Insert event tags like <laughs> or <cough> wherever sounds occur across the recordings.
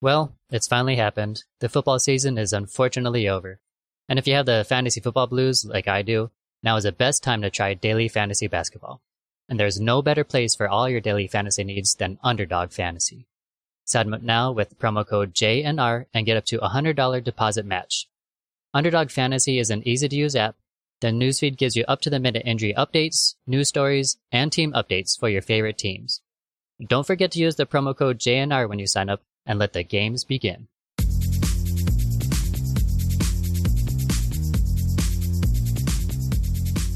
Well, it's finally happened. The football season is unfortunately over. And if you have the fantasy football blues like I do, now is the best time to try daily fantasy basketball. And there's no better place for all your daily fantasy needs than Underdog Fantasy. Sign up now with promo code JNR and get up to a $100 deposit match. Underdog Fantasy is an easy to use app. The newsfeed gives you up to the minute injury updates, news stories, and team updates for your favorite teams. Don't forget to use the promo code JNR when you sign up and let the games begin.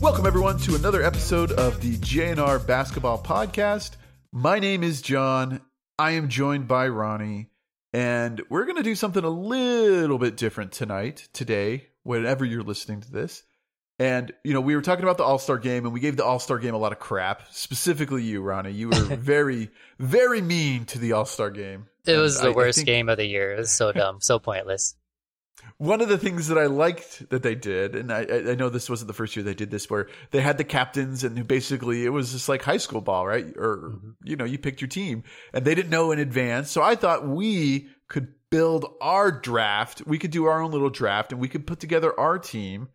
Welcome, everyone, to another episode of the JNR Basketball Podcast. My name is Jon. I am joined by Ronnie, and we're going to do something a little bit different tonight, today, whenever you're listening to this. And, you know, we were talking about the All Star game, and we gave the All Star game a lot of crap. Specifically, you, Ronnie. You were <laughs> very, very mean to the All Star game. It was And the I- I worst think- game of the year. It was so dumb, so pointless. One of the things that I liked that they did, and I, I I know this wasn't the first year they did this, where they had the captains and basically it was just like high school ball, right? Or mm-hmm. you know, you picked your team, and they didn't know in advance. So I thought we could build our draft. We could do our own little draft, and we could put together our team,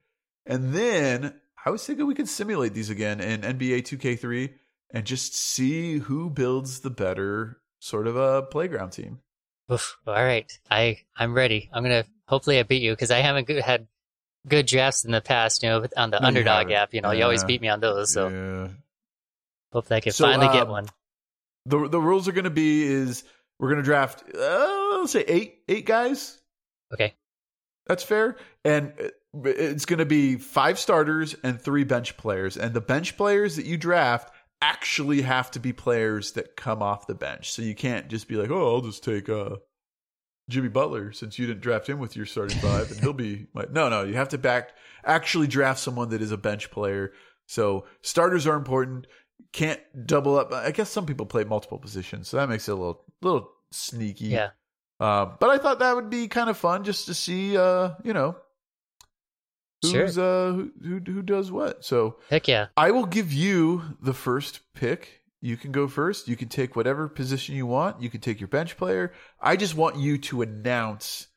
and then I was thinking we could simulate these again in NBA 2K3 and just see who builds the better sort of a playground team. Oof. All right, I I'm ready. I'm gonna hopefully I beat you because I haven't good, had good drafts in the past. You know, on the No, underdog app. You know, you always beat me on those. So yeah. hopefully I can So, finally get um, one. the the rules are going to be is we're going to draft uh, let's say eight eight guys. Okay. That's fair, and uh, it's going to be five starters and three bench players. And the bench players that you draft actually have to be players that come off the bench. So you can't just be like, oh, I'll just take uh, Jimmy Butler since you didn't draft him with your starting five, and he'll be my no, no. You have to back actually draft someone that is a bench player. So starters are important. Can't double up. I guess some people play multiple positions, so that makes it a little little sneaky. Yeah. Uh, but I thought that would be kind of fun just to see, uh, you know, Sure. uh who, who who does what. So Heck yeah. I will give you the first pick. You can go first. You can take whatever position you want. You can take your bench player. I just want you to announce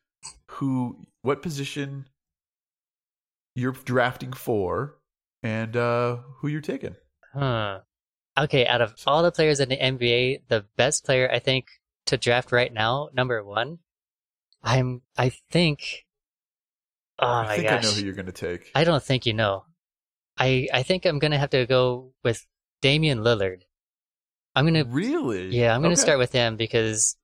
who, what position you're drafting for, and uh, who you're taking. Huh. Okay, out of all the players in the NBA, the best player I think to draft right now, number one, I'm I think Oh I think gosh. I know who you're going to take. I don't think you know. I I think I'm gonna have to go with Damian Lillard. I'm gonna really? yeah, I'm gonna Okay. start with him because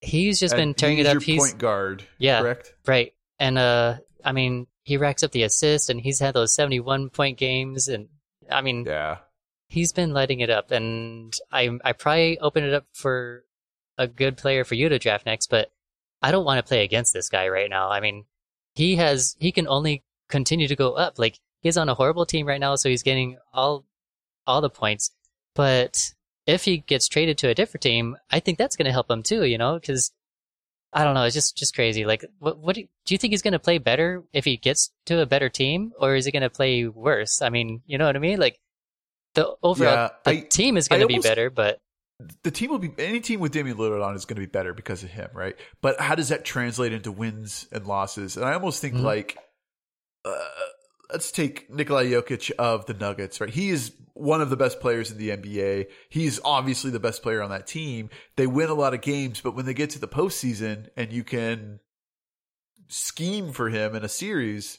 he's just been And tearing he's it up. He's point guard. Yeah. Correct. right, and uh, I mean, he racks up the assists, and he's had those 71 point games, and I mean, Yeah. he's been lighting it up. And I I probably open it up for a good player for you to draft next, but I don't want to play against this guy right now. I mean, he has he can only continue to go up. Like he's on a horrible team right now, so he's getting all all the points. But if he gets traded to a different team, I think that's going to help him too. You know, because I don't know, it's just just crazy. Like, what what do you, do you think he's going to play better if he gets to a better team, or is he going to play worse? I mean, you know what I mean? Like the overall Yeah, the I- team is going to be better, but the team will be any team with Damian Lillard on is going to be better because of him, right? But how does that translate into wins and losses? And I almost think Mhm. like, uh, let's take Nikola Jokic of the Nuggets, right? He is one of the best players in the NBA. He's obviously the best player on that team. They win a lot of games, but when they get to the postseason and you can scheme for him in a series,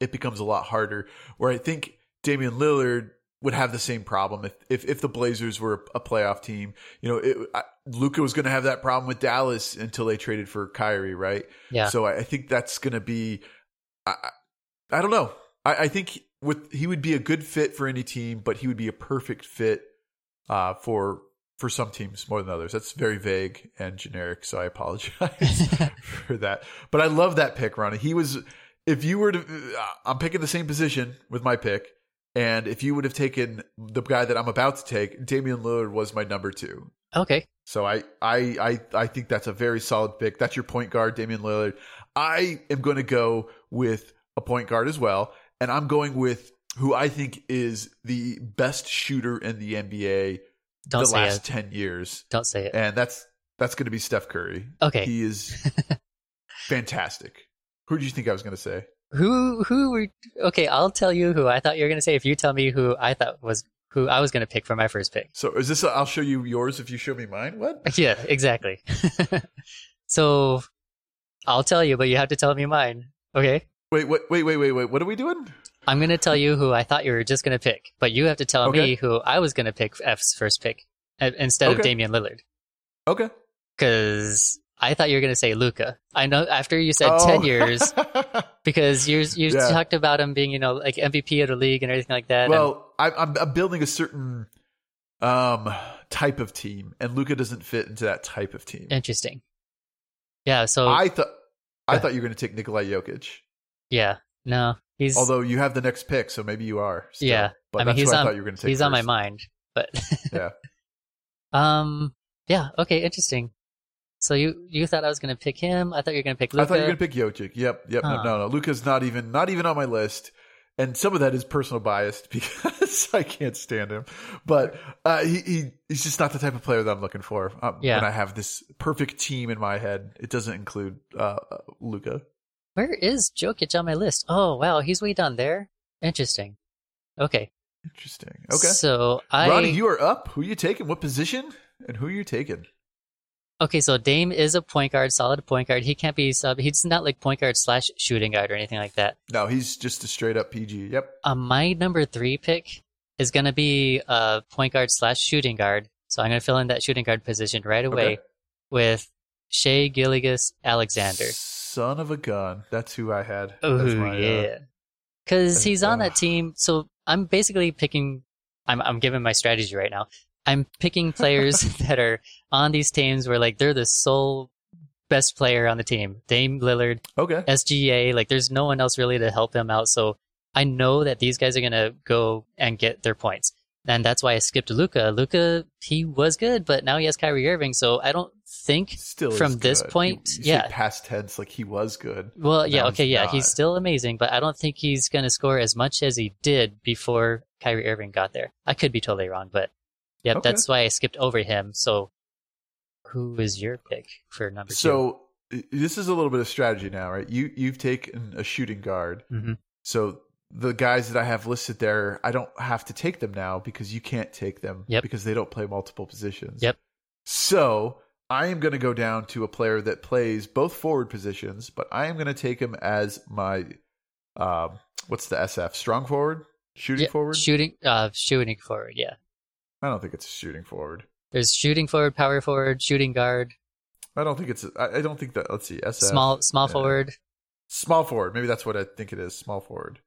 it becomes a lot harder. Where I think Damian Lillard would have the same problem if if, if the Blazers were a playoff team. You know, it, I, Luka was going to have that problem with Dallas until they traded for Kyrie, right? yeah, So I, I think that's going to be. I, I don't know. I, I think with he would be a good fit for any team, but he would be a perfect fit uh, for for some teams more than others. That's very vague and generic, so I apologize <laughs> for that. But I love that pick, Ronnie. He was. If you were to, uh, I'm picking the same position with my pick, and if you would have taken the guy that I'm about to take, Damian Lillard was my number two. okay, So I, I, I, I think that's a very solid pick. That's your point guard, Damian Lillard. I am going to go with a point guard as well, and I'm going with who I think is the best shooter in the NBA don't the last it. ten years, Don't say it. and that's That's going to be Steph Curry. Okay. He is <laughs> fantastic. Who do you think I was going to say? Who who were okay? I'll tell you who I thought you were gonna say. If you tell me who I thought was who I was gonna pick for my first pick. So is this? i I'll show you yours if you show me mine. What? <laughs> Yeah, exactly. <laughs> so I'll tell you, but you have to tell me mine. Okay. Wait, wait, wait, wait, wait, wait. What are we doing? I'm gonna tell you who I thought you were just gonna pick, but you have to tell Okay. me who I was gonna pick F's first pick uh, instead of Okay. Damian Lillard. Okay. Because I thought you were gonna say Luka. I know after you said Oh. ten years, <laughs> because you you Yeah. talked about him being you know like MVP of the league and everything like that. well, I'm, I'm building a certain um type of team, and Luka doesn't fit into that type of team. interesting. Yeah. So I thought I thought you were going to take Nikolai Jokic. yeah, no, he's Although you have the next pick, so maybe you are. still. Yeah. but I mean, that's he's on- I thought you were going to take. he's on my mind, but Yeah. <laughs> um, yeah, okay, interesting. So you you thought I was gonna pick him? I thought you were gonna pick Luka. I thought you were going to pick Jokic. Yep, yep. Huh. No, no, no. Luka's not even not even on my list, and some of that is personal bias <laughs> because I can't stand him. But uh, he, he he's just not the type of player that I'm looking for. Um, Yeah. When I have this perfect team in my head, it doesn't include uh, Luka. Where is Jokic on my list? Oh wow, he's way down there. Interesting. Okay. Interesting. Okay. So I Ronnie, you are up. Who you taking? What position? And who are you taking? Okay. So Dame is a point guard, solid point guard. He can't be sub. He's not like point guard slash shooting guard or anything like that. No, he's just a straight up PG. Yep. Um, my number three pick is gonna be a point guard slash shooting guard. So I'm gonna fill in that shooting guard position right away Okay. with Shai Gilgeous Alexander. Son of a gun. That's who I had. Oh uh, yeah, because that's, he's on uh, that team. So I'm basically picking. I'm I'm giving my strategy right now. I'm picking players <laughs> that are on these teams where like they're the sole best player on the team. Dame Lillard, okay. SGA. Like there's no one else really to help him out. So I know that these guys are gonna go and get their points. And that's why I skipped Luka. Luka, he was good, but now he has Kyrie Irving. So I don't think Still from this point, You- you yeah. past tense like he was good. Well, yeah, okay, he's yeah, not. he's still amazing, but I don't think he's going to score as much as he did before Kyrie Irving got there. I could be totally wrong, but yep, Okay. that's why I skipped over him. So, who is your pick for number So i- this is a little bit of strategy now, right? You you've taken a shooting guard. two? hmm So the guys that I have listed there, I don't have to take them now because you can't take them Yep. because they don't play multiple positions. Yep. So I am going to go down to a player that plays both forward positions, but I am going to take him as my um, what's the SF strong forward, shooting Yeah, forward. Shooting, uh, shooting forward, yeah. I don't think it's a shooting forward. There's shooting forward, power forward, shooting guard, I don't think it's. I don't think that. Let's see. SF small, small yeah. forward. small forward. Maybe that's what I think it is. Small forward.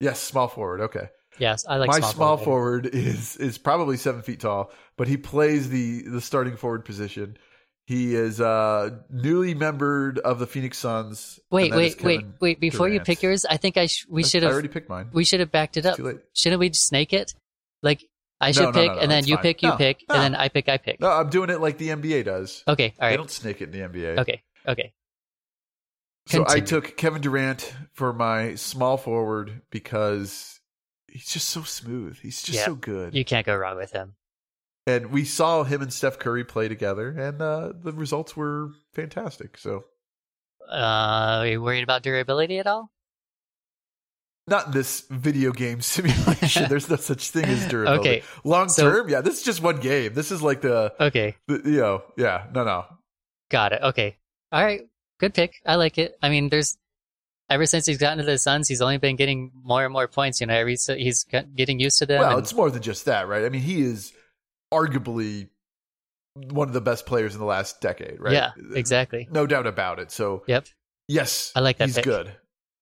Yes, small forward. Okay. Yes, I like my small, small, forward. forward is is probably seven feet tall, but he plays the the starting forward position. He is uh newly membered of the Phoenix Suns. Wait, and that is wait, wait, wait! Before you pick yours, I think I sh- we should have already picked mine. we should have backed it up. Shouldn't we snake it? Like I should no, pick, no, no, and then you fine. pick, you No, pick, no. and then I pick, I pick. No, I'm doing it like the NBA does. Okay, all They don't snake it in the NBA. Okay, okay. So I took Kevin Durant for my small forward because he's just so smooth. He's just Yeah. so good. You can't go wrong with him. and we saw him and Steph Curry play together, and uh, the results were fantastic. So Uh, are you worried about durability at all? Not this video game <laughs> simulation. <laughs> There's no such thing as durability. Okay, Long so- term, yeah. This is just one game. This is like the, okay, the you know, yeah. No, no. got it. Okay, all right, good pick. I like it. I mean, there's ever since he's gotten to the Suns, he's only been getting more and more points. You know, every so he's getting used to them. Well, and- it's more than just that, right? I mean, he is arguably one of the best players in the last decade, right? Yeah, exactly. No doubt about it. So Yep. yes, I like that He's pick. good.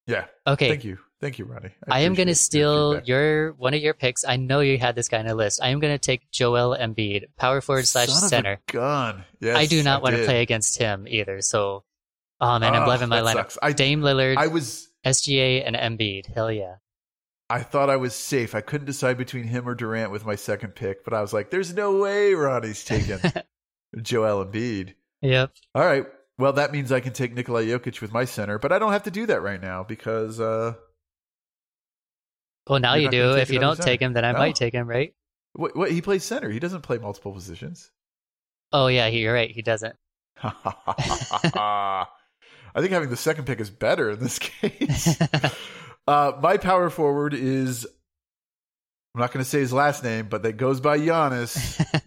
Yeah. Okay, Thank you. Thank you, Ronnie. I am going to steal your one of your picks. I know you had this guy on a list. I am going to take Joel Embiid, power forward slash center. Gone. Yes, I do not want to play against him either. So, oh man, I'm Oh, loving my lineup. sucks. I Dame Lillard, I was SGA, and Embiid. Hell yeah. I thought I was safe. I couldn't decide between him or Durant with my second pick, but I was like, "There's no way Ronnie's taking <laughs> Joel Embiid." Yep. All right, well that means I can take Nikola Jokic with my center, but I don't have to do that right now because uh, Well, now You're you do. If you don't take him, then I No. might take him, right? what, what he plays center. He doesn't play multiple positions. Oh yeah, you're right. He doesn't. <laughs> I think having the second pick is better in this <laughs> case. <laughs> uh, my power forward is I'm not going to say his last name, but that goes by Giannis.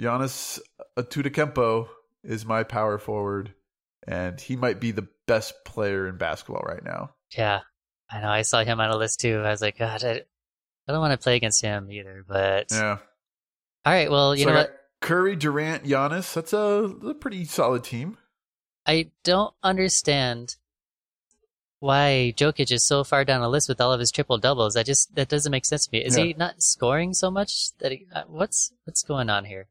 Giannis Antetokounmpo is my power forward, and he might be the best player in basketball right now. yeah, I know. I saw him on a list too. I was like, God, I, I don't want to play against him either. But Yeah. all right, well, you So know what? Curry, Durant, Giannis. That's a, a pretty solid team. I don't understand why Jokic is so far down the list with all of his triple doubles. That just that doesn't make sense to me. Is Yeah. he not scoring so much? That he, uh, what's what's going on here?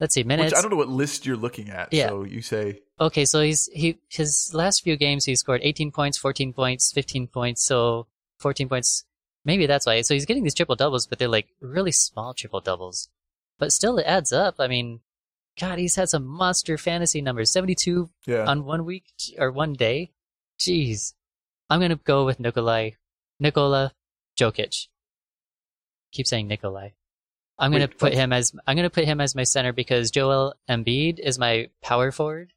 Let's see minutes. Which I don't know what list you're looking at. Yeah. So you say Okay, so he's he his last few games he scored 18 points, 14 points, 15 points, so 14 points. Maybe that's why. So he's getting these triple doubles, but they're like really small triple doubles. But still, it adds up. I mean, God, he's had some monster fantasy numbers. 72 yeah. on one week or one day. Jeez, I'm gonna go with Nikolai, Nikola Jokic. Keep saying Nikolai. I'm gonna put him as I'm gonna put him as my center because Joel Embiid is my power forward.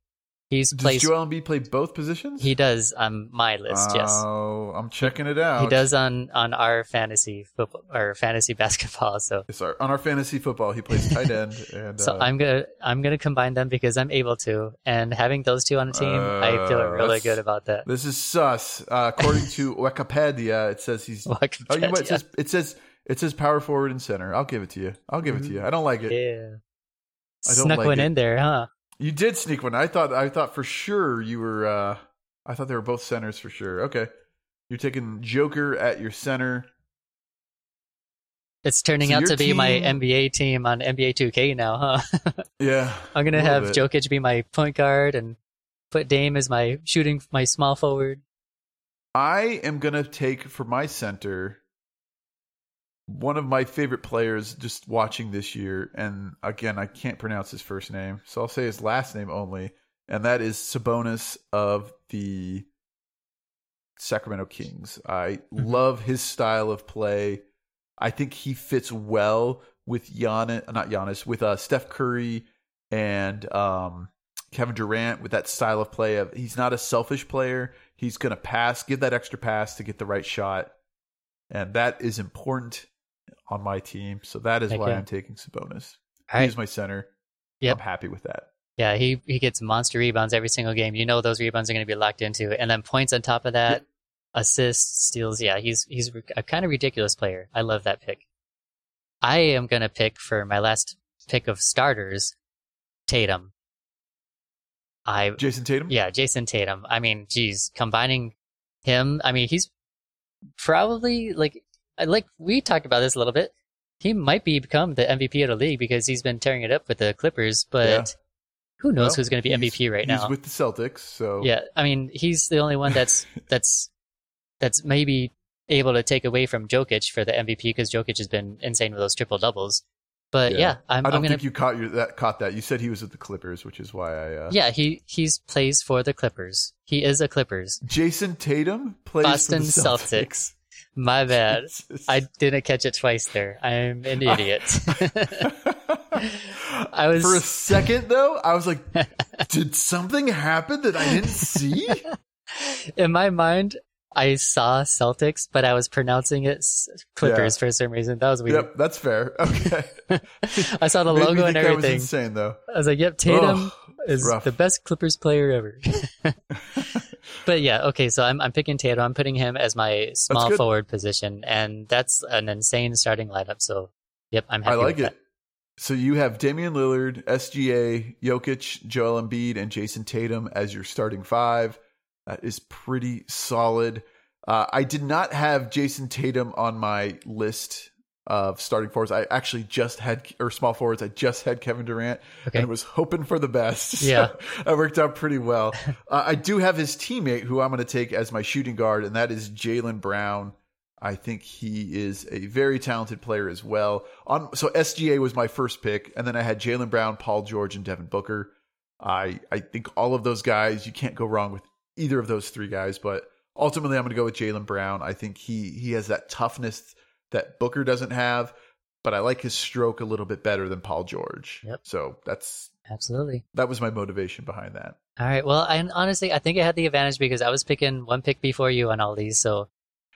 He's Does plays. Joel Embiid play both positions? He does on my list. yes, Oh, I'm checking it out. he does on on our fantasy football or fantasy <laughs> basketball. So sorry. On our fantasy football, he plays tight end, <laughs> and so uh, I'm gonna I'm gonna combine them because I'm able to, and having those two on the team, I feel Uh, really good about that. this is sus. Uh, according to <laughs> Wikipedia, it says he's. Oh, you know what? It says it says it says power forward and center. I'll give it to you. I'll give it to you. I don't like it. Yeah. I don't Snuck like one it. in there, huh? You did sneak one. I thought. I thought for sure you were. uh I thought they were both centers for sure. Okay, you're taking Joker at your center. It's turning So out to be my NBA team on NBA 2K now, huh? <laughs> Yeah, I'm gonna have bit. Jokic be my point guard and put Dame as my shooting, my small forward. I am gonna take for my center one of my favorite players just watching this year, and again I can't pronounce his first name, so I'll say his last name only, and that is Sabonis of the Sacramento Kings. I Mhm. love his style of play. I think he fits well with Giannis, not Giannis, with uh, Steph Curry and um, Kevin Durant with that style of play. Of he's not a selfish player. He's going to pass, give that extra pass to get the right shot, and that is important on my team. So that is Heck why yeah. I'm taking Sabonis. Right. He's my center. Yep. I'm happy with that. Yeah, he he gets monster rebounds every single game. You know those rebounds are going to be locked into, and then points on top of that, assists, steals. Yeah, he's he's a kind of ridiculous player. I love that pick. I am going to pick for my last pick of starters, Tatum. I Jayson Tatum. yeah, Jayson Tatum. I mean, geez, combining him. I mean, he's probably like like we talked about this a little bit. He might be become the MVP of the league because he's been tearing it up with the Clippers, but Yeah. who knows Well, who's going to be MVP right now. he's with the Celtics. So Yeah, I mean, he's the only one that's <laughs> that's that's maybe able to take away from Jokic for the MVP because Jokic has been insane with those triple doubles. But Yeah. yeah, I'm, I don't I'm gonna. think you caught your that caught that. You said he was with the Clippers, which is why I. Uh, yeah, he he's plays for the Clippers. He is a Clippers. Jayson Tatum plays Boston for the Celtics. My <laughs> bad. Jesus. I <laughs> didn't catch it twice there. I'm an idiot. <laughs> I was For a second though, I was like, did something happen that I didn't see? in my mind. I saw Celtics, but I was pronouncing it Clippers for some reason. That was weird. yep, that's fair. <laughs> Okay. <laughs> I saw the logo and I was everything. insane though. I was like, "Yep, Tatum Ugh, is rough. the best Clippers player ever." <laughs> but yeah, okay, so I'm I'm picking Tatum. I'm putting him as my small forward position, and that's an insane starting lineup. So, yep, I'm happy. I like it. So you have Damian Lillard, SGA, Jokic, Joel Embiid, and Jayson Tatum as your starting five. That is pretty solid. Uh, I did not have Jayson Tatum on my list of starting forwards. I actually just had, or small forwards, I just had Kevin Durant Okay. and was hoping for the best. <laughs> So Yeah. <laughs> that worked out pretty well. <laughs> uh, I do have his teammate who I'm going to take as my shooting guard, and that is Jaylen Brown. I think he is a very talented player as well. On so SGA was my first pick, and then I had Jaylen Brown, Paul George, and Devin Booker. I I think all of those guys you can't go wrong with either of those three guys. But ultimately, I'm going to go with Jaylen Brown. I think he he has that toughness that Booker doesn't have. but I like his stroke a little bit better than Paul George. Yep. So that's Absolutely. that was my motivation behind that. All right. Well, I honestly I think I had the advantage because I was picking one pick before you on all these, so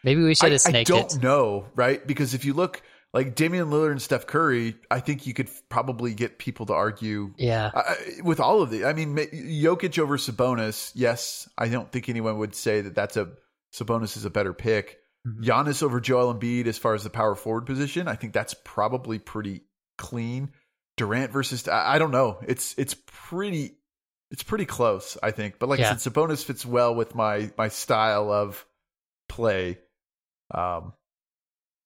maybe we should I, have I snaked don't it. know, right? Because if you look like Damian Lillard and Steph Curry, I think you could probably get people to argue Yeah. I- with all of the. I mean, Jokic over Sabonis. Yes, I don't think anyone would say that that's a Sabonis is a better pick. Mhm. Giannis over Joel Embiid as far as the power forward position. I think that's probably pretty clean. Durant versus I, I don't know. It's it's pretty it's pretty close. I think, but like Yeah. I said, Sabonis fits well with my my style of play. Um,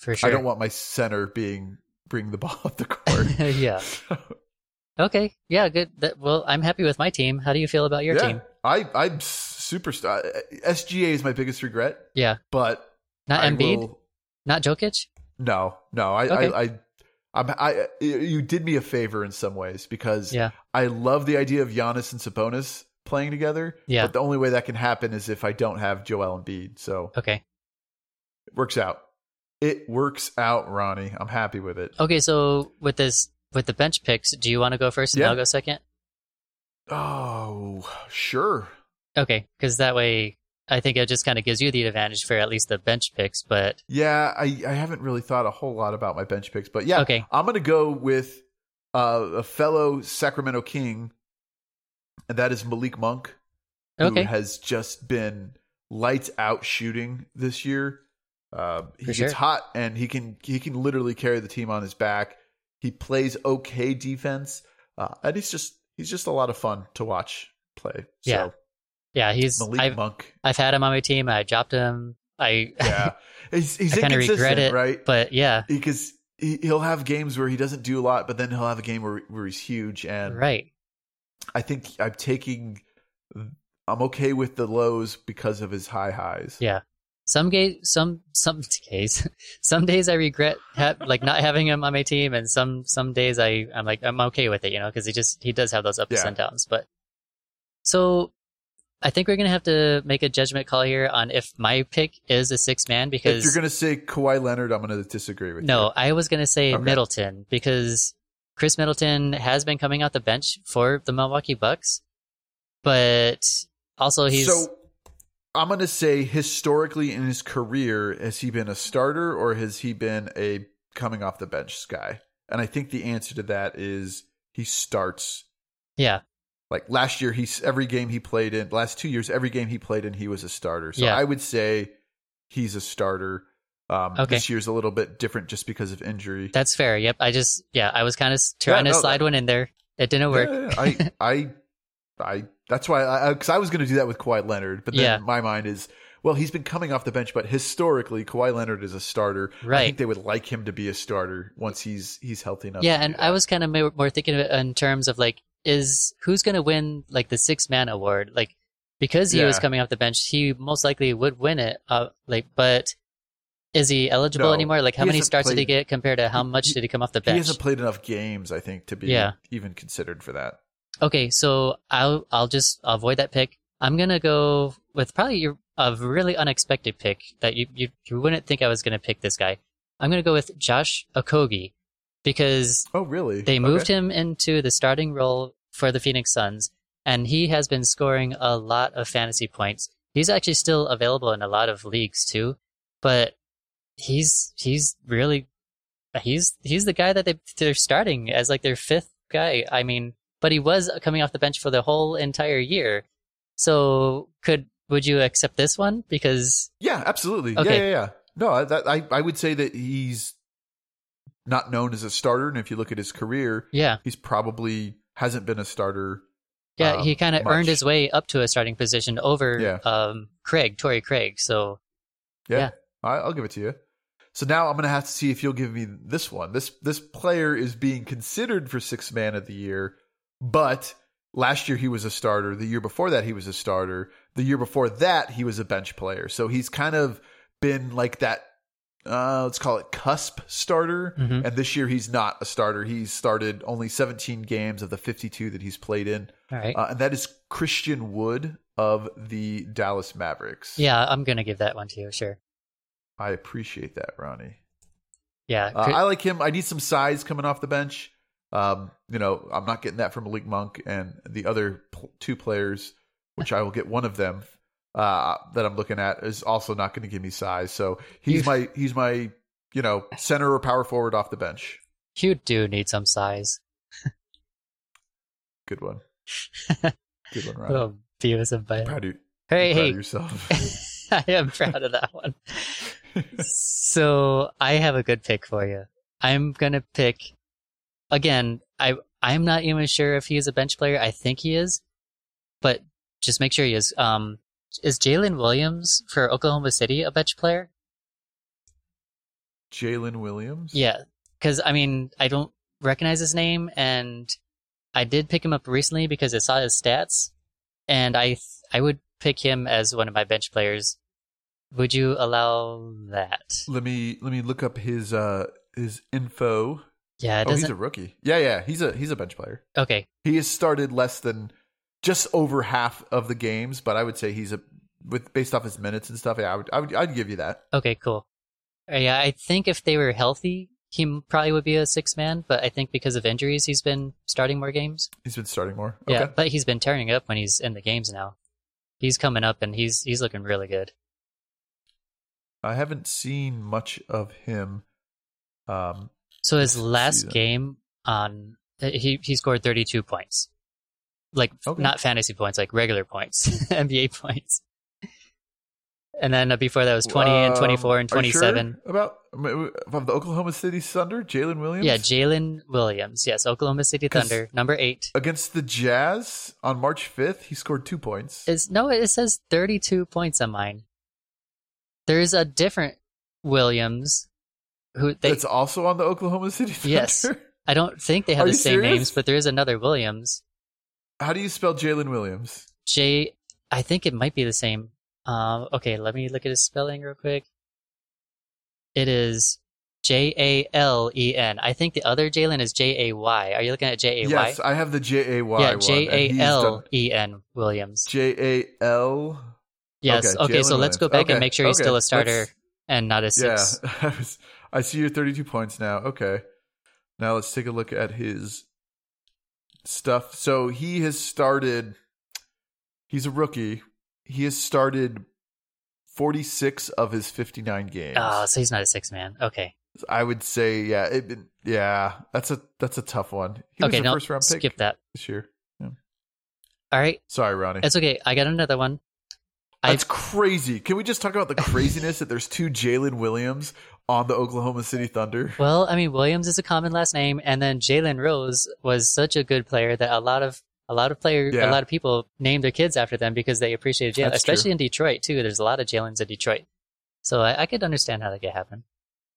For sure. I don't want my center being bring the ball <laughs> up the <laughs> court. yeah. Okay. Yeah. Good. That, well, I'm happy with my team. How do you feel about your yeah, team? I I'm super. st- uh, uh, SGA is my biggest regret, Yeah. but Not I Embiid. will- Not Jokic. no, no. I, Okay. I, I, I'm, I, uh, you did me a favor in some ways because Yeah. I love the idea of Giannis and Sabonis playing together. Yeah. But the only way that can happen is if I don't have Joel Embiid. So Okay. it works out. It works out, Ronnie. I'm happy with it. Okay. So with this, with the bench picks, do you want to go first and Yeah. I'll go second? Oh, sure. Okay. Because that way, I think it just kind of gives you the advantage for at least the bench picks. But Yeah, I, I haven't really thought a whole lot about my bench picks, but yeah, Okay. I'm going to go with uh, a fellow Sacramento King, and that is Malik Monk, who okay. has just been lights out shooting this year. Uh, he For gets sure. hot, and he can he can literally carry the team on his back. He plays okay defense, uh, and he's just he's just a lot of fun to watch play. Yeah. So Yeah. He's. Malik I've, Monk, I've had him on my team. I dropped him. I. yeah, <laughs> he's he's kind of regret it. right? But yeah. because he, he'll have games where he doesn't do a lot, but then he'll have a game where where he's huge. And Right. I think I'm taking, I'm okay with the lows because of his high highs. Yeah. Some gay, some some <laughs> days, some days I regret ha- like not having him on my team, and some some days I I'm like I'm okay with it, you know, because he just he does have those ups Yeah. and downs. But so I think we're gonna have to make a judgment call here on if my pick is a six man If because you're gonna say Kawhi Leonard, I'm gonna disagree with no, you. No, I was gonna say Okay. Middleton because Khris Middleton has been coming out the bench for the Milwaukee Bucks, but also he's So I'm gonna say historically in his career, has he been a starter or has he been a coming off the bench guy? And I think the answer to that is he starts. yeah Like last year, he's every game he played in. Last two years, every game he played in, he was a starter. So Yeah. I would say he's a starter. Um, Okay. This year's a little bit different just because of injury. That's fair. Yep. I just yeah, I was kind of trying no, to slide that- one in there. It didn't work. Yeah, yeah, <laughs> I, I, I. That's why I because I, was going to do that with Kawhi Leonard, but then Yeah. my mind is well, he's been coming off the bench, but historically, Kawhi Leonard is a starter. I think they would like him to be a starter once he's he's healthy enough. yeah, and I was kind of more, thinking of it in terms of like, is who's going to win like the six man award? Like because he was coming off the bench, he most likely would win it. Uh, like, but is he eligible No, anymore? Like, how many starts did he get compared to how much he- did he come off the bench? he hasn't played enough games, I think, to be Yeah. even considered for that. Okay, so I'll I'll just avoid that pick. I'm gonna go with probably your, a really unexpected pick that you, you you wouldn't think I was gonna pick this guy. I'm gonna go with Josh Okogie because Oh, really? they moved Okay. him into the starting role for the Phoenix Suns, and he has been scoring a lot of fantasy points. He's actually still available in a lot of leagues too, but he's he's really he's he's the guy that they they're starting as like their fifth guy. I mean, but he was coming off the bench for the whole entire year. So could would you accept this one? Because Yeah, absolutely. Okay. Yeah, yeah, yeah. No, I- that, I I would say that he's not known as a starter, and if you look at his career, yeah, he's probably hasn't been a starter. yeah, um, he kind of earned his way up to a starting position over Yeah. um Craig, Torrey Craig. So Yeah, Yeah. I'll give it to you. So now I'm going to have to see if you'll give me this one. This this player is being considered for six man of the year, but last year he was a starter. The year before that he was a starter. The year before that he was a bench player. So he's kind of been like that. Uh, let's call it cusp starter. Mhm. And this year he's not a starter. He's started only 17 games of the 52 that he's played in, all right. uh, and that is Christian Wood of the Dallas Mavericks. yeah, I'm gonna give that one to you, sure. I appreciate that, Ronnie. Yeah, Uh, I like him. I need some size coming off the bench. Um, you know, I'm not getting that from Malik Monk and the other pl- two players, which I will get one of them uh, that I'm looking at is also not going to give me size. So he's my he's my you know center or power forward off the bench. you do need some size. <laughs> Good one. <laughs> Good one, A Ryan. little Beavis and Proud of, Hey, proud hey, of yourself. <laughs> I am proud of that one. so I have a good pick for you. I'm gonna pick again. I I'm not even sure if he is a bench player. I think he is, but just make sure he is. Um, is Jalen Williams for Oklahoma City a bench player? Jalen Williams. Yeah, because I mean I don't recognize his name, and I did pick him up recently because I saw his stats, and I th- I would pick him as one of my bench players. Would you allow that? Let me let me look up his uh his info. Yeah, it Oh, he's a rookie. Yeah, yeah, he's a he's a bench player. okay, He has started less than just over half of the games, but I would say he's a with based off his minutes and stuff. Yeah, I would I would I'd give you that. okay, cool. Uh, yeah, I think if they were healthy, he probably would be a six man. But I think because of injuries, he's been starting more games. He's been starting more. Yeah, but he's been tearing it up when he's in the games now. He's coming up and he's he's looking really good. I haven't seen much of him. Um, So his last game on he he scored 32 points. Like Okay. not fantasy points, like regular points, <laughs> NBA points. And then uh, before that was 20 and um, 24 and are you sure 27. about of the Oklahoma City Thunder, Jalen Williams. Yeah, Jalen Williams. Yes, Oklahoma City Thunder, number 8. against the Jazz on March fifth, he scored two points. Is no, it says 32 points on mine. There's a different Williams who they That's also on the Oklahoma City Thunder. Yes. <laughs> I don't think they have Are the same serious? names, but there is another Williams. How do you spell Jalen Williams? J I think it might be the same. Um okay, let me look at his spelling real quick. It is J A L E N. I think the other Jalen is J A Y. Are you looking at J A Y? Yes, I have the J A Y. Yeah, J A L E N Williams. J A L. Yes. okay, Okay, so Jalen let's go back Okay, and make sure he's okay, still a starter let's- and not a Yeah, six. <laughs> I, was, I see your 32 points now. Okay. Now let's take a look at his stuff. So he has started, he's a rookie. He has started 46 of his 59 games. Oh, so he's not a six man. Okay. I would say, yeah, it, yeah, that's a that's a tough one. He okay, was a no, first round pick skip that. this year. All right. Sorry, Ronnie. It's okay. I got another one. That's crazy. Can we just talk about the <laughs> craziness that there's two Jalen Williams on the Oklahoma City Thunder? Well, I mean, Williams is a common last name, and then Jalen Rose was such a good player that a lot of a lot of player, Yeah. a lot of people named their kids after them because they appreciated Jalen, especially true. in Detroit too. There's a lot of Jalen's in Detroit, so I, I could understand how that could happen.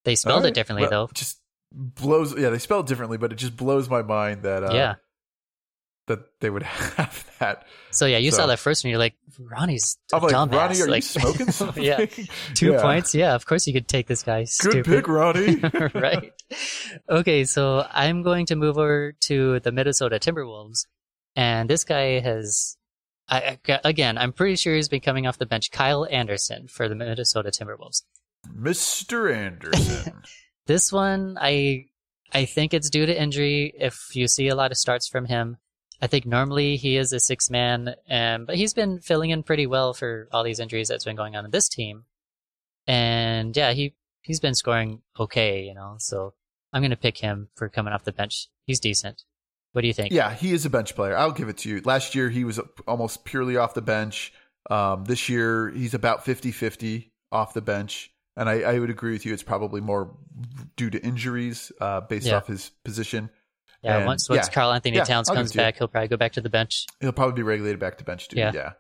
They spelled right. it differently Well, though. Just blows. Yeah, they spelled it differently, but it just blows my mind that uh, yeah. That they would <laughs> have that. So yeah, you saw that first one. You're like, Ronnie's a I'm like, dumbass. Ronnie, are like, you smoking <laughs> something? yeah, <laughs> two Yeah. points. Yeah, of course you could take this guy. Good Stupid. pick, Ronnie. right. Okay, so I'm going to move over to the Minnesota Timberwolves, and this guy has, I again, I'm pretty sure he's been coming off the bench. Kyle Anderson for the Minnesota Timberwolves. Mr. Anderson. This one, I, I think it's due to injury. If you see a lot of starts from him, I think normally he is a six man, um, but he's been filling in pretty well for all these injuries that's been going on in this team. And yeah, he he's been scoring okay, you know. So I'm gonna pick him for coming off the bench. He's decent. What do you think? yeah, he is a bench player. I'll give it to you. Last year, he was almost purely off the bench. Um, this year, he's about 50 50 off the bench. And I, I would agree with you. It's probably more due to injuries uh, based Yeah. off his position. Yeah, And- once once yeah. Karl Anthony Yeah, Towns I'll comes it to you. back, he'll probably go back to the bench. He'll probably be regulated back to bench too. Yeah. Yeah.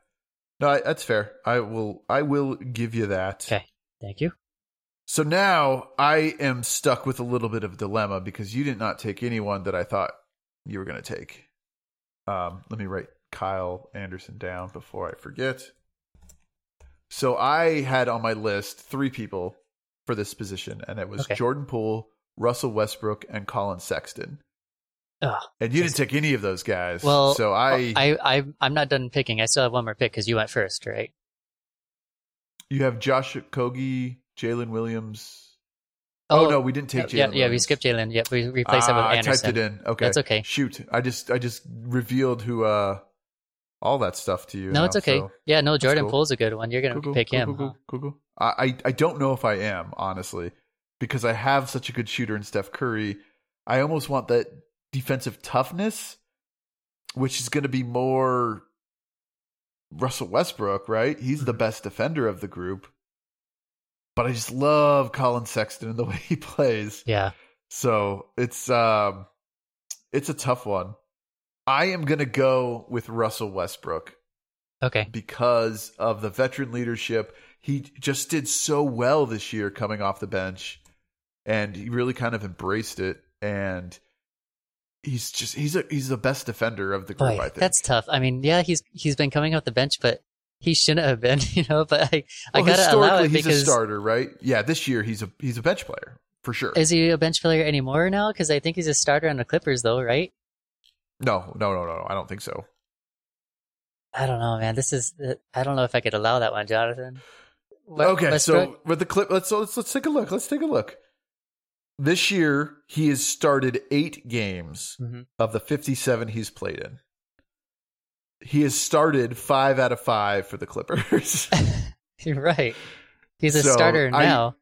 No, I, that's fair. I will. I will give you that. Okay, thank you. So now I am stuck with a little bit of a dilemma because you did not take anyone that I thought you were going to take. Um, let me write Kyle Anderson down before I forget. So I had on my list three people for this position, and it was Okay. Jordan Poole, Russell Westbrook, and Collin Sexton. Ugh. And you Just- didn't take any of those guys. Well, so I, I I I'm not done picking. I still have one more pick because you went first, right? you have Josh Kogi, Jalen Williams, Oh, no, we didn't take yeah, Jalen. yeah, we skipped Jalen. Yep, we replaced him with Ah, I Anderson. typed it in. Okay, That's okay. Shoot, I just I just revealed who uh all that stuff to you. No, now, it's okay. so- yeah, no, Jordan cool. Poole's a good one. You're gonna Cool, pick cool, him. Cool, huh? cool, cool, cool. I, I I don't know if I am honestly because I have such a good shooter in Steph Curry. I almost want that defensive toughness, which is going to be more Russell Westbrook, right? He's Mm-hmm. the best defender of the group. But I just love Collin Sexton and the <laughs> way he plays. Yeah. So it's um it's a tough one. I am gonna go with Russell Westbrook Okay. because of the veteran leadership. He just did so well this year coming off the bench and he really kind of embraced it and he's just he's a he's the best defender of the group, Boy, I think. that's tough. I mean, yeah, he's he's been coming off the bench, but he shouldn't have been, <laughs> you know. But I I gotta allow historically it he's a starter, right? Yeah, this year he's a he's a bench player for sure. is he a bench player anymore now? Because I think he's a starter on the Clippers, though, right? no, no, no, no, no. I don't think so. I don't know, man. This is uh, I don't know if I could allow that one, Jonathan. What- okay, so with the clip, let's so let's let's take a look. Let's take a look. This year, he has started eight games Mhm. of the fifty-seven he's played in. He has started five out of five for the Clippers. <laughs> you're right. He's a So, starter I- now.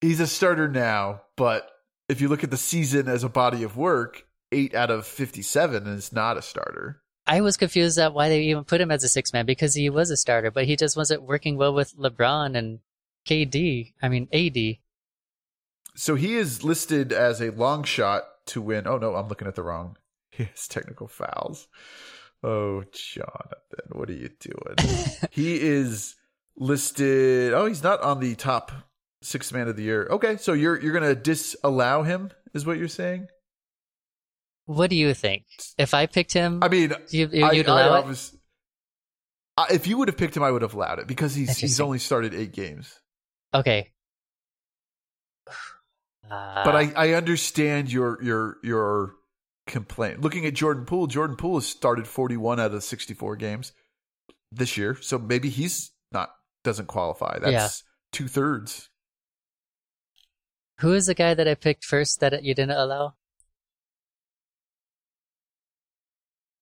he's a starter now, but if you look at the season as a body of work, eight out of fifty-seven is not a starter. I was confused at why they even put him as a six man because he was a starter, but he just wasn't working well with LeBron and KD. I mean AD. So he is listed as a long shot to win. Oh no, I'm looking at the wrong. <laughs> He has technical fouls. Oh, Jonathan, what are you doing? <laughs> he is listed. Oh, he's not on the top six man of the year. Okay, so you're you're gonna disallow him, is what you're saying? What do you think? If I picked him, I mean, you, you, I, you'd I allow it? obvious- I- if you would have picked him, I would have allowed it because he's he's only started eight games. Okay. Uh, but I, I understand your your your complaint. Looking at Jordan Poole, Jordan Poole has started 41 out of 64 games this year, so maybe he's not doesn't qualify. That's Yeah. two thirds. who is the guy that I picked first that you didn't allow?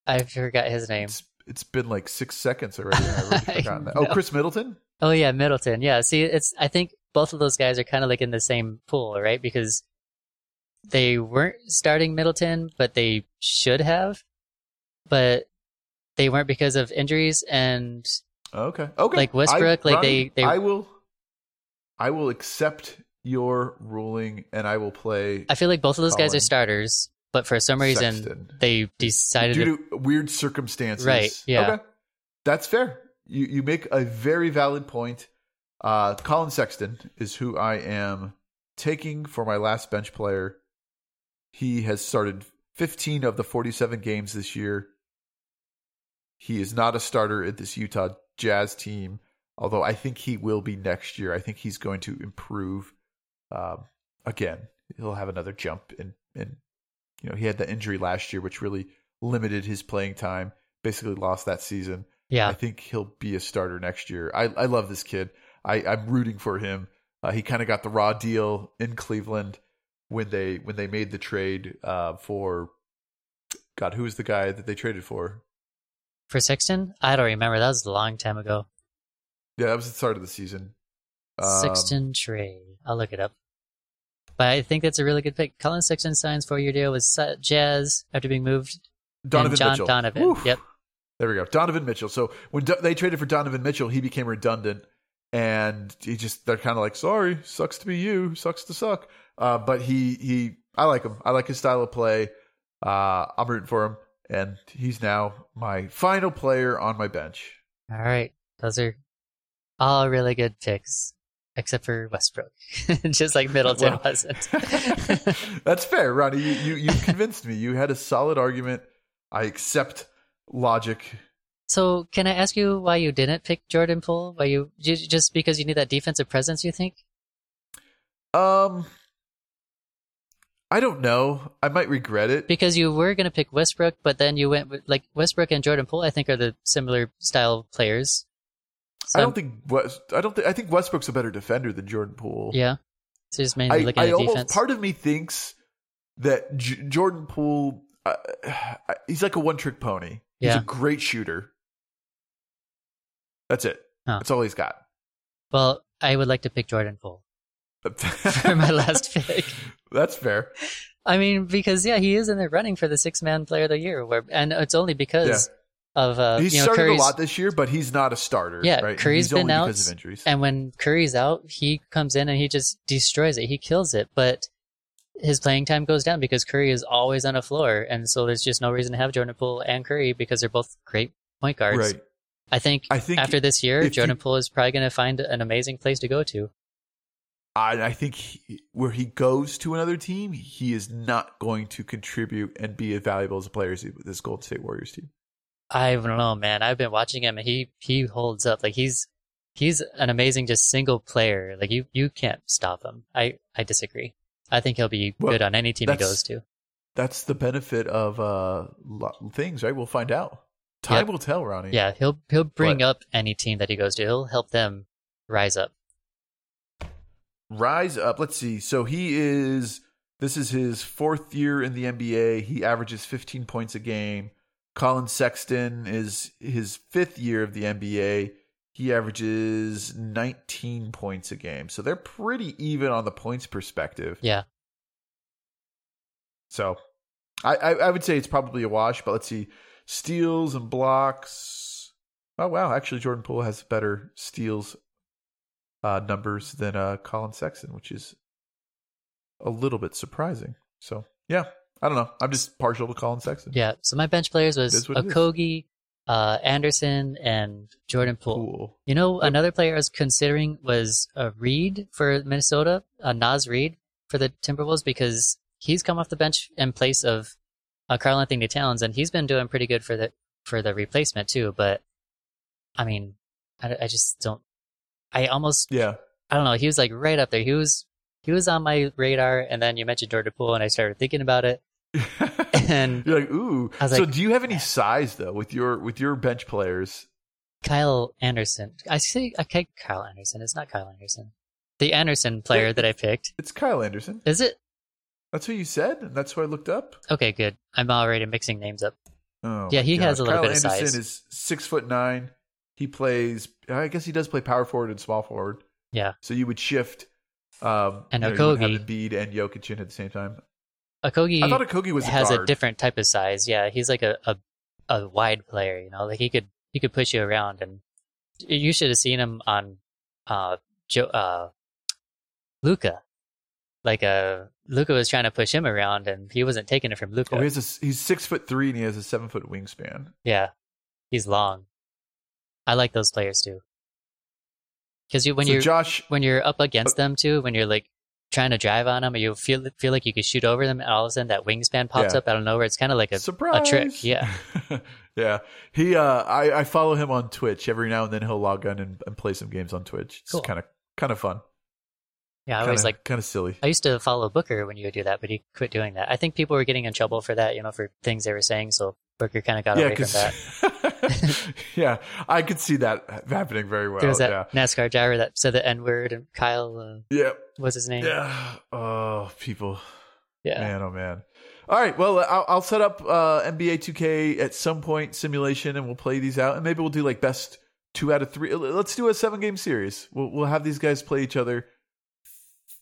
I forgot his name. It's it's been like six seconds already. I've already <laughs> I forgotten that. Oh. Khris Middleton. Oh yeah, Middleton. Yeah, see, it's I think both of those guys are kind of like in the same pool, right? Because they weren't starting Middleton, but they should have, but they weren't because of injuries and Okay, okay. Like Westbrook, like, Ronnie, they- they- I will, I will accept your ruling, and I will play I feel like both of those guys are starters, but for some reason Sexton. they decided to due to weird circumstances. Right, yeah. Okay. That's fair. You you make a very valid point. Uh, Collin Sexton is who I am taking for my last bench player. He has started 15 of the 47 games this year. He is not a starter at this Utah Jazz team, although I think he will be next year. I think he's going to improve. Um, again, he'll have another jump in in you know, he had the injury last year, which really limited his playing time. Basically, lost that season. yeah. I think he'll be a starter next year. I, I love this kid. I, I'm rooting for him. Uh, he kind of got the raw deal in Cleveland when they when they made the trade uh, for God. Who was the guy that they traded for? For Sexton, I don't remember. That was a long time ago. Yeah, that was the start of the season. Um, Sexton trade. I'll look it up. But I think that's a really good pick. Collin Sexton signs four year deal with Jazz after being moved. Donovan John Mitchell. Donovan. Whew. Yep. There we go. Donovan Mitchell. So when Do- they traded for Donovan Mitchell, he became redundant, and he just they're kind of like, sorry, sucks to be you, sucks to suck. Uh, but he he, I like him. I like his style of play. Uh, I'm rooting for him, and he's now my final player on my bench. All right. Those are all really good picks, except for Westbrook. <laughs> Just like Middleton Well- wasn't. <laughs> That's fair, Ronnie. You, you you convinced me. You had a solid argument. I accept logic. So, can I ask you why you didn't pick Jordan Poole? Why you just because you need that defensive presence? You think? Um, I don't know. I might regret it. Because you were going to pick Westbrook, but then you went with like Westbrook and Jordan Poole. I think are the similar style players. So I don't think West. I don't think. I think Westbrook's a better defender than Jordan Poole. Yeah. So just mainly I, looking I at almost defense. part of me thinks that J- Jordan Poole, uh, <sighs> he's like a one trick pony. He's Yeah. a great shooter. That's it. Huh. That's all he's got. well, I would like to pick Jordan Poole <laughs> for my last <laughs> pick. That's fair. I mean, because yeah, he is in the running for the six man player of the year, where, and it's only because of uh, he's you know started Curry's. a lot this year, but he's not a starter. Yeah, right? Curry's he's been out, because of injuries. And when Curry's out, he comes in and he just destroys it. He kills it, but his playing time goes down because Curry is always on a floor, and so there's just no reason to have Jordan Poole and Curry because they're both great point guards. right. I think, I think after this year, Jordan you- Poole is probably going to find an amazing place to go to. I, I think he, where he goes to another team, he is not going to contribute and be as valuable as a player as he- this Golden State Warriors team. I don't know, man. I've been watching him, and he he holds up. Like he's he's an amazing just single player. Like you you can't stop him. I I disagree. I think he'll be Well, good on any team he goes to. That's the benefit of uh, things, right? We'll find out. Time Yep. will tell, Ronnie. Yeah, he'll he'll bring But- up any team that he goes to. He'll help them rise up. rise up. Let's see. So he is. This is his fourth year in the NBA. He averages 15 points a game. Collin Sexton is his fifth year of the NBA. He averages 19 points a game. So they're pretty even on the points perspective. Yeah, So I, I, I would say it's probably a wash, but let's see. Steals and blocks. Oh, wow. Actually, Jordan Poole has better steals uh, numbers than uh, Collin Sexton, which is a little bit surprising. So, yeah. I don't know. I'm just partial to Collin Sexton. yeah. So my bench players was. Okogie, uh, Anderson, and Jordan Poole. Poole. You know, another player I was considering was uh, Reid for Minnesota, uh, Naz Reid for the Timberwolves because he's come off the bench in place of uh, Karl Anthony Towns, and he's been doing pretty good for the for the replacement too. But I mean, I, I just don't. I almost Yeah. I don't know. He was like right up there. He was he was on my radar, and then you mentioned Jordan Poole, and I started thinking about it. <laughs> And You're like, ooh. I was so like- do you have any size though with your with your bench players? Kyle Anderson, I say okay, Kyle Anderson. It's not Kyle Anderson. The Anderson player that I picked It's Kyle Anderson. is it? That's what you said, and that's what I looked up. Okay, good. I'm already mixing names up. Oh, Yeah, he has a little Kyle bit of Anderson size. is six foot nine. He plays. I guess he does play power forward and small forward. Yeah. So you would shift. Um, And you know, have Okogie- Embiid and Jokic in at the same time. Okogie I thought Okogie was a has a guard. different type of size. Yeah, he's like a, a a wide player. You know, like he could he could push you around, and you should have seen him on uh Joe uh Luka. Like uh Luka was trying to push him around, and he wasn't taking it from Luka. Oh, he a, he's six foot three and he has a seven foot wingspan. yeah, he's long. I like those players too. Because you when so you're Josh, when you're up Uh, against them too, when you're like trying to drive on them, and you feel feel like you could shoot over them, and all of a sudden that wingspan pops Yeah. up out of nowhere. It's kind of like a surprise trick, yeah. <laughs> yeah. He, uh, I, I follow him on Twitch every now and then. He'll log on and, and play some games on Twitch. It's Cool. kind of kind of fun. Yeah. I Kind always of like kind of silly. I used to follow Booker when you would do that, but he quit doing that. I think people were getting in trouble for that, you know, for things they were saying. So Booker kind of got yeah, away from that. <laughs> yeah, I could see that happening very well. there was that yeah, NASCAR driver that said the N word, and Kyle uh, yeah, was his name. yeah. Oh, people. Yeah. Man, oh man. All right, well, I'll, I'll set up uh, NBA 2K at some point simulation, and we'll play these out, and maybe we'll do like best two out of three. Let's do a seven game series. We'll we'll have these guys play each other.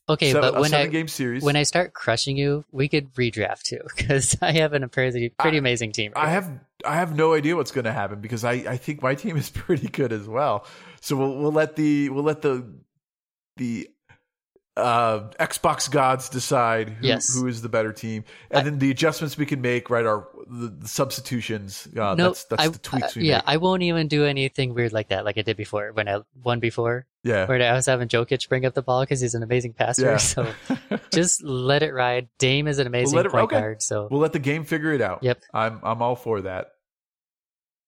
Okay, seven, but when I game series. when I start crushing you, we could redraft too, <laughs> because I have an pretty pretty I- amazing team. right I now. have I have no idea what's going to happen because I, I think my team is <laughs> pretty good as well. So we'll we'll let the we'll let the the uh, Xbox gods decide who, Yes. who is the better team, and I- then the adjustments we can make. Right, our the, the substitutions. Uh, no, that's that's I, the tweaks I- yeah, make. I won't even do anything weird like that, like I did before when I won before, yeah, where I was having Jokic bring up the ball because he's an amazing passer. yeah. <laughs> So <laughs> just let it ride. Dame is an amazing let it- point okay. guard. So we'll let the game figure it out. Yep. I'm I'm all for that.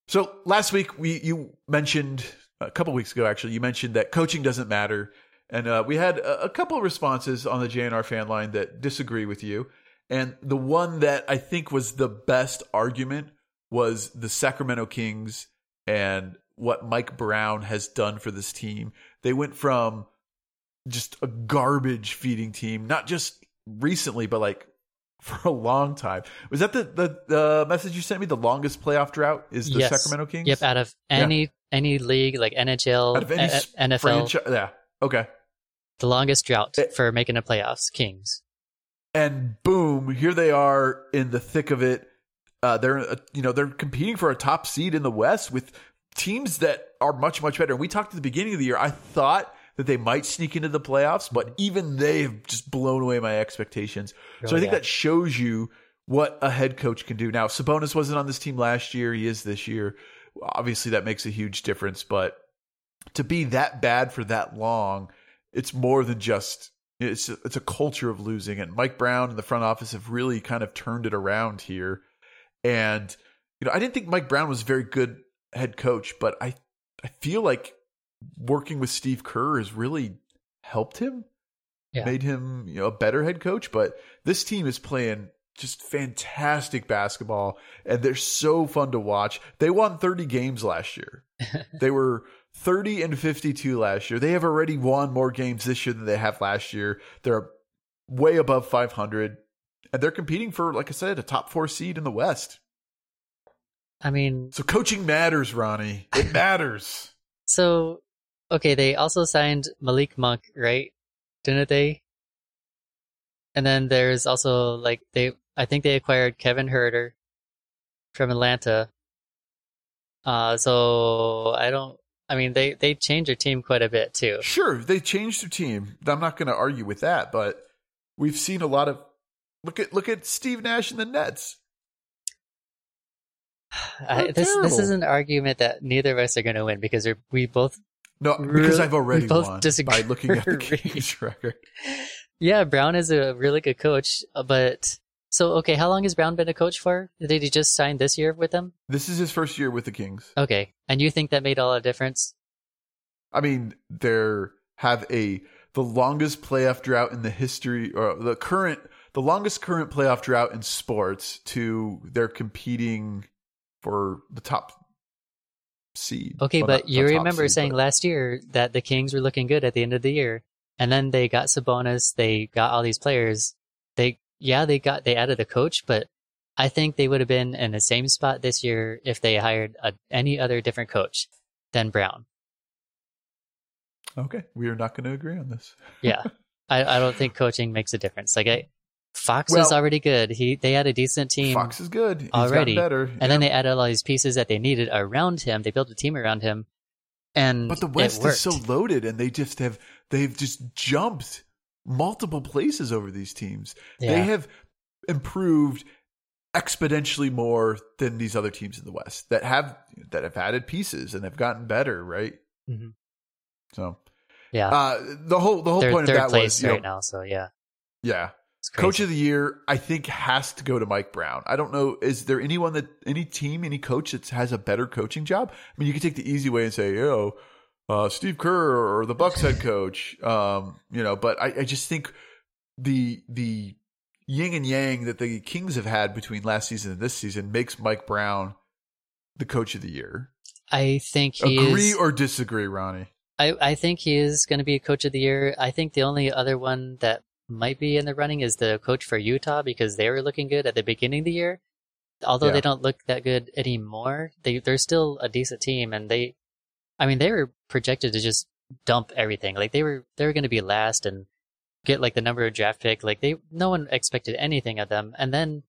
So last week we you mentioned a couple weeks ago actually you mentioned that coaching doesn't matter, and uh, we had a, a couple of responses on the JNR fan line that disagree with you, and the one that I think was the best argument was the Sacramento Kings and what Mike Brown has done for this team. They went from just a garbage feeding team, not just recently, but like <laughs> for a long time. Was that the the, the message you sent me? The longest playoff drought is the Yes. Sacramento Kings. Yep, out of any any league like NHL, Out of any A- NFL, yeah. Okay. The longest drought Eh. for making the playoffs, Kings. and boom, here they are in the thick of it. Uh, they're uh, you know they're competing for a top seed in the West with teams that are much much better. And we talked at the beginning of the year. I thought that they might sneak into the playoffs, but even they have just blown away my expectations. so I think have. that shows you what a head coach can do. Now Sabonis wasn't on this team last year; he is this year. Obviously, that makes a huge difference. But to be that bad for that long, it's more than just it's a, it's a culture of losing. And Mike Brown and the front office have really kind of turned it around here. And you know I didn't think Mike Brown was a very good head coach but I I feel like working with Steve Kerr has really helped him Yeah. made him you know a better head coach. But this team is playing just fantastic basketball and they're so fun to watch. They won 30 games last year. <laughs> They were 30 and 52 last year. They have already won more games this year than they have last year. They're way above 500 and they're competing for like I said a top 4 seed in the West. I mean, So coaching matters, Ronnie. It <laughs> matters. so okay, they also signed Malik Monk, right? Didn't they? And then there's also like they I think they acquired Kevin Huerter from Atlanta. Uh so I don't I mean they they changed their team quite a bit too. sure, they changed their team. I'm not going to argue with that, but we've seen a lot of look at look at Steve Nash and the Nets. <sighs> I, this this is an argument that neither of us are going to win because we both No, because I've already both won by looking at the <laughs> Kings record. Yeah, Brown is a really good coach, uh, but so okay, how long has Brown been a coach for? Did he just sign this year with them? This is his first year with the Kings. Okay, and you think that made all the difference? I mean, they're have a the longest playoff drought in the history, or the current, the longest current playoff drought in sports. To they're competing for the top seed. Okay, Well, but not- you remember seed, saying but- last year that the Kings were looking good at the end of the year, and then they got Sabonis, they got all these players. They yeah, they got they added a coach, but I think they would have been in the same spot this year if they hired a, any other different coach than Brown. okay, we are not going to agree on this. <laughs> Yeah, I, I don't think coaching makes a difference. Like I, Fox Well- is already good. He they had a decent team, Fox is good. He's already. better, and then they added all these pieces that they needed around him. They built a team around him, and but the West is so loaded, and they just have they've just jumped multiple places over these teams. yeah. They have improved exponentially more than these other teams in the West that have that have added pieces and have gotten better, right? Mhm. So, yeah. uh, the whole the whole They're point of that place was, you right know, now, so yeah, yeah, coach of the year. I think has to go to Mike Brown. I don't know. Is there anyone that any team, any coach that has a better coaching job? I mean, you could take the easy way and say, yo. Uh, Steve Kerr or the Bucks head coach, um, you know, but I, I just think the the yin and yang that the Kings have had between last season and this season makes Mike Brown the coach of the year. I think he Agree is. or disagree, Ronnie? I I think he is going to be a coach of the year. I think the only other one that might be in the running is the coach for Utah because they were looking good at the beginning of the year. Although Yeah. they don't look that good anymore, they they're still a decent team, and they, I mean, they were projected to just dump everything. Like they were they were going to be last and get like the number of draft pick. Like they no one expected anything of them, and then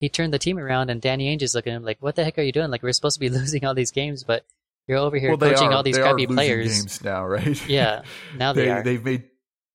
he turned the team around, and Danny Ainge is looking at him like, "What the heck are you doing? Like we're supposed to be <laughs> losing all these games, but you're over here well, coaching are. all these crappy losing players." games now, right? Yeah, now they, they are. they've made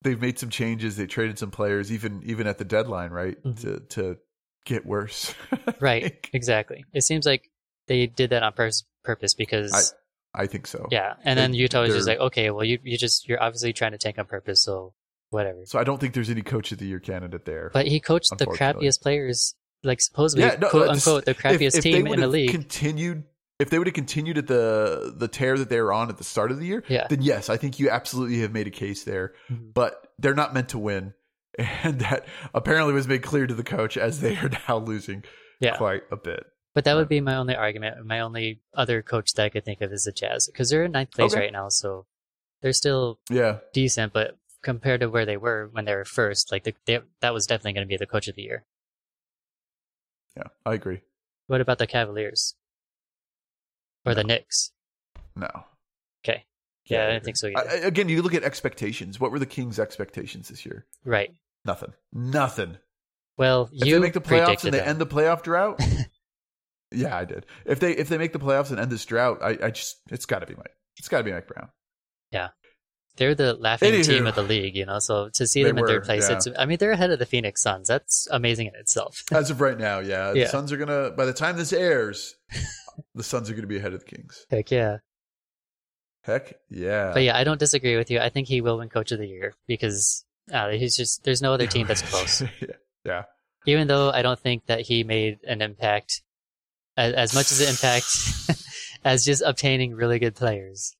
they've made some changes. They traded some players, even even at the deadline, right? Mhm. To to get worse, <laughs> Right, exactly. It seems like they did that on purpose because, I think so. yeah. And then Utah was just like, okay, well, you you just you're obviously trying to tank on purpose, so whatever. So I don't think there's any coach of the year candidate there. But he coached the crappiest players, like supposedly Yeah, no, quote unquote the crappiest if they team in the league. Continued, if they would have continued at the the tear that they were on at the start of the year, Yeah. then yes, I think you absolutely have made a case there. Mhm. But they're not meant to win, <laughs> and that apparently was made clear to the coach as they are now losing Yeah. quite a bit. But that would be my only argument. My only other coach that I could think of is the Jazz because they're in ninth place Okay. right now, so they're still Yeah, decent. But compared to where they were when they were first, like the, they, that was definitely going to be the coach of the year. Yeah, I agree. What about the Cavaliers or the Knicks? No. Okay. Yeah, Yeah, I I didn't think so either. I, again, you look at expectations. What were the Kings' expectations this year? right. Nothing. Nothing. Well, If you they make the playoffs and they them. end the playoff drought, <laughs> yeah, I did. If they if they make the playoffs and end this drought, I, I just it's got to be Mike. It's got to be Mike Brown. Yeah, they're the laughing Anywho. team of the league, you know. So to see them in were, third place, yeah. it's I mean they're ahead of the Phoenix Suns. That's amazing in itself. <laughs> As of right now, yeah, the Suns are gonna. By the time this airs, <laughs> the Suns are gonna be ahead of the Kings. Heck yeah. Heck yeah. But yeah, I don't disagree with you. I think he will win Coach of the Year because uh, he's just there's no other team that's <laughs> close. yeah. yeah. Even though I don't think that he made an impact as, as much as it impacts <laughs> as just obtaining really good players.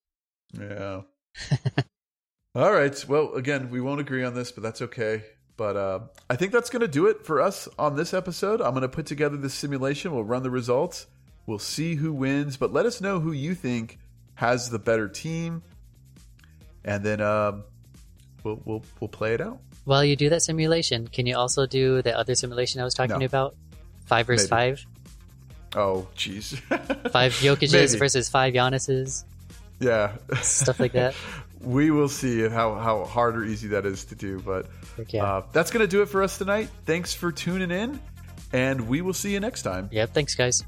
Yeah. <laughs> All right. Well, again, we won't agree on this, but that's okay. But uh, I think that's going to do it for us on this episode. I'm going to put together this simulation. We'll run the results. We'll see who wins, but let us know who you think has the better team, and then um, we'll we'll we'll play it out. While you do that simulation, can you also do the other simulation I was talking No. about? Five versus Maybe. five? Oh, jeez. <laughs> Five Jokic's versus five Giannis's? yeah, Stuff like that. <laughs> we will see how how hard or easy that is to do, but. Yeah. Uh, that's going to do it for us tonight. Thanks for tuning in, and we will see you next time. yep, thanks guys.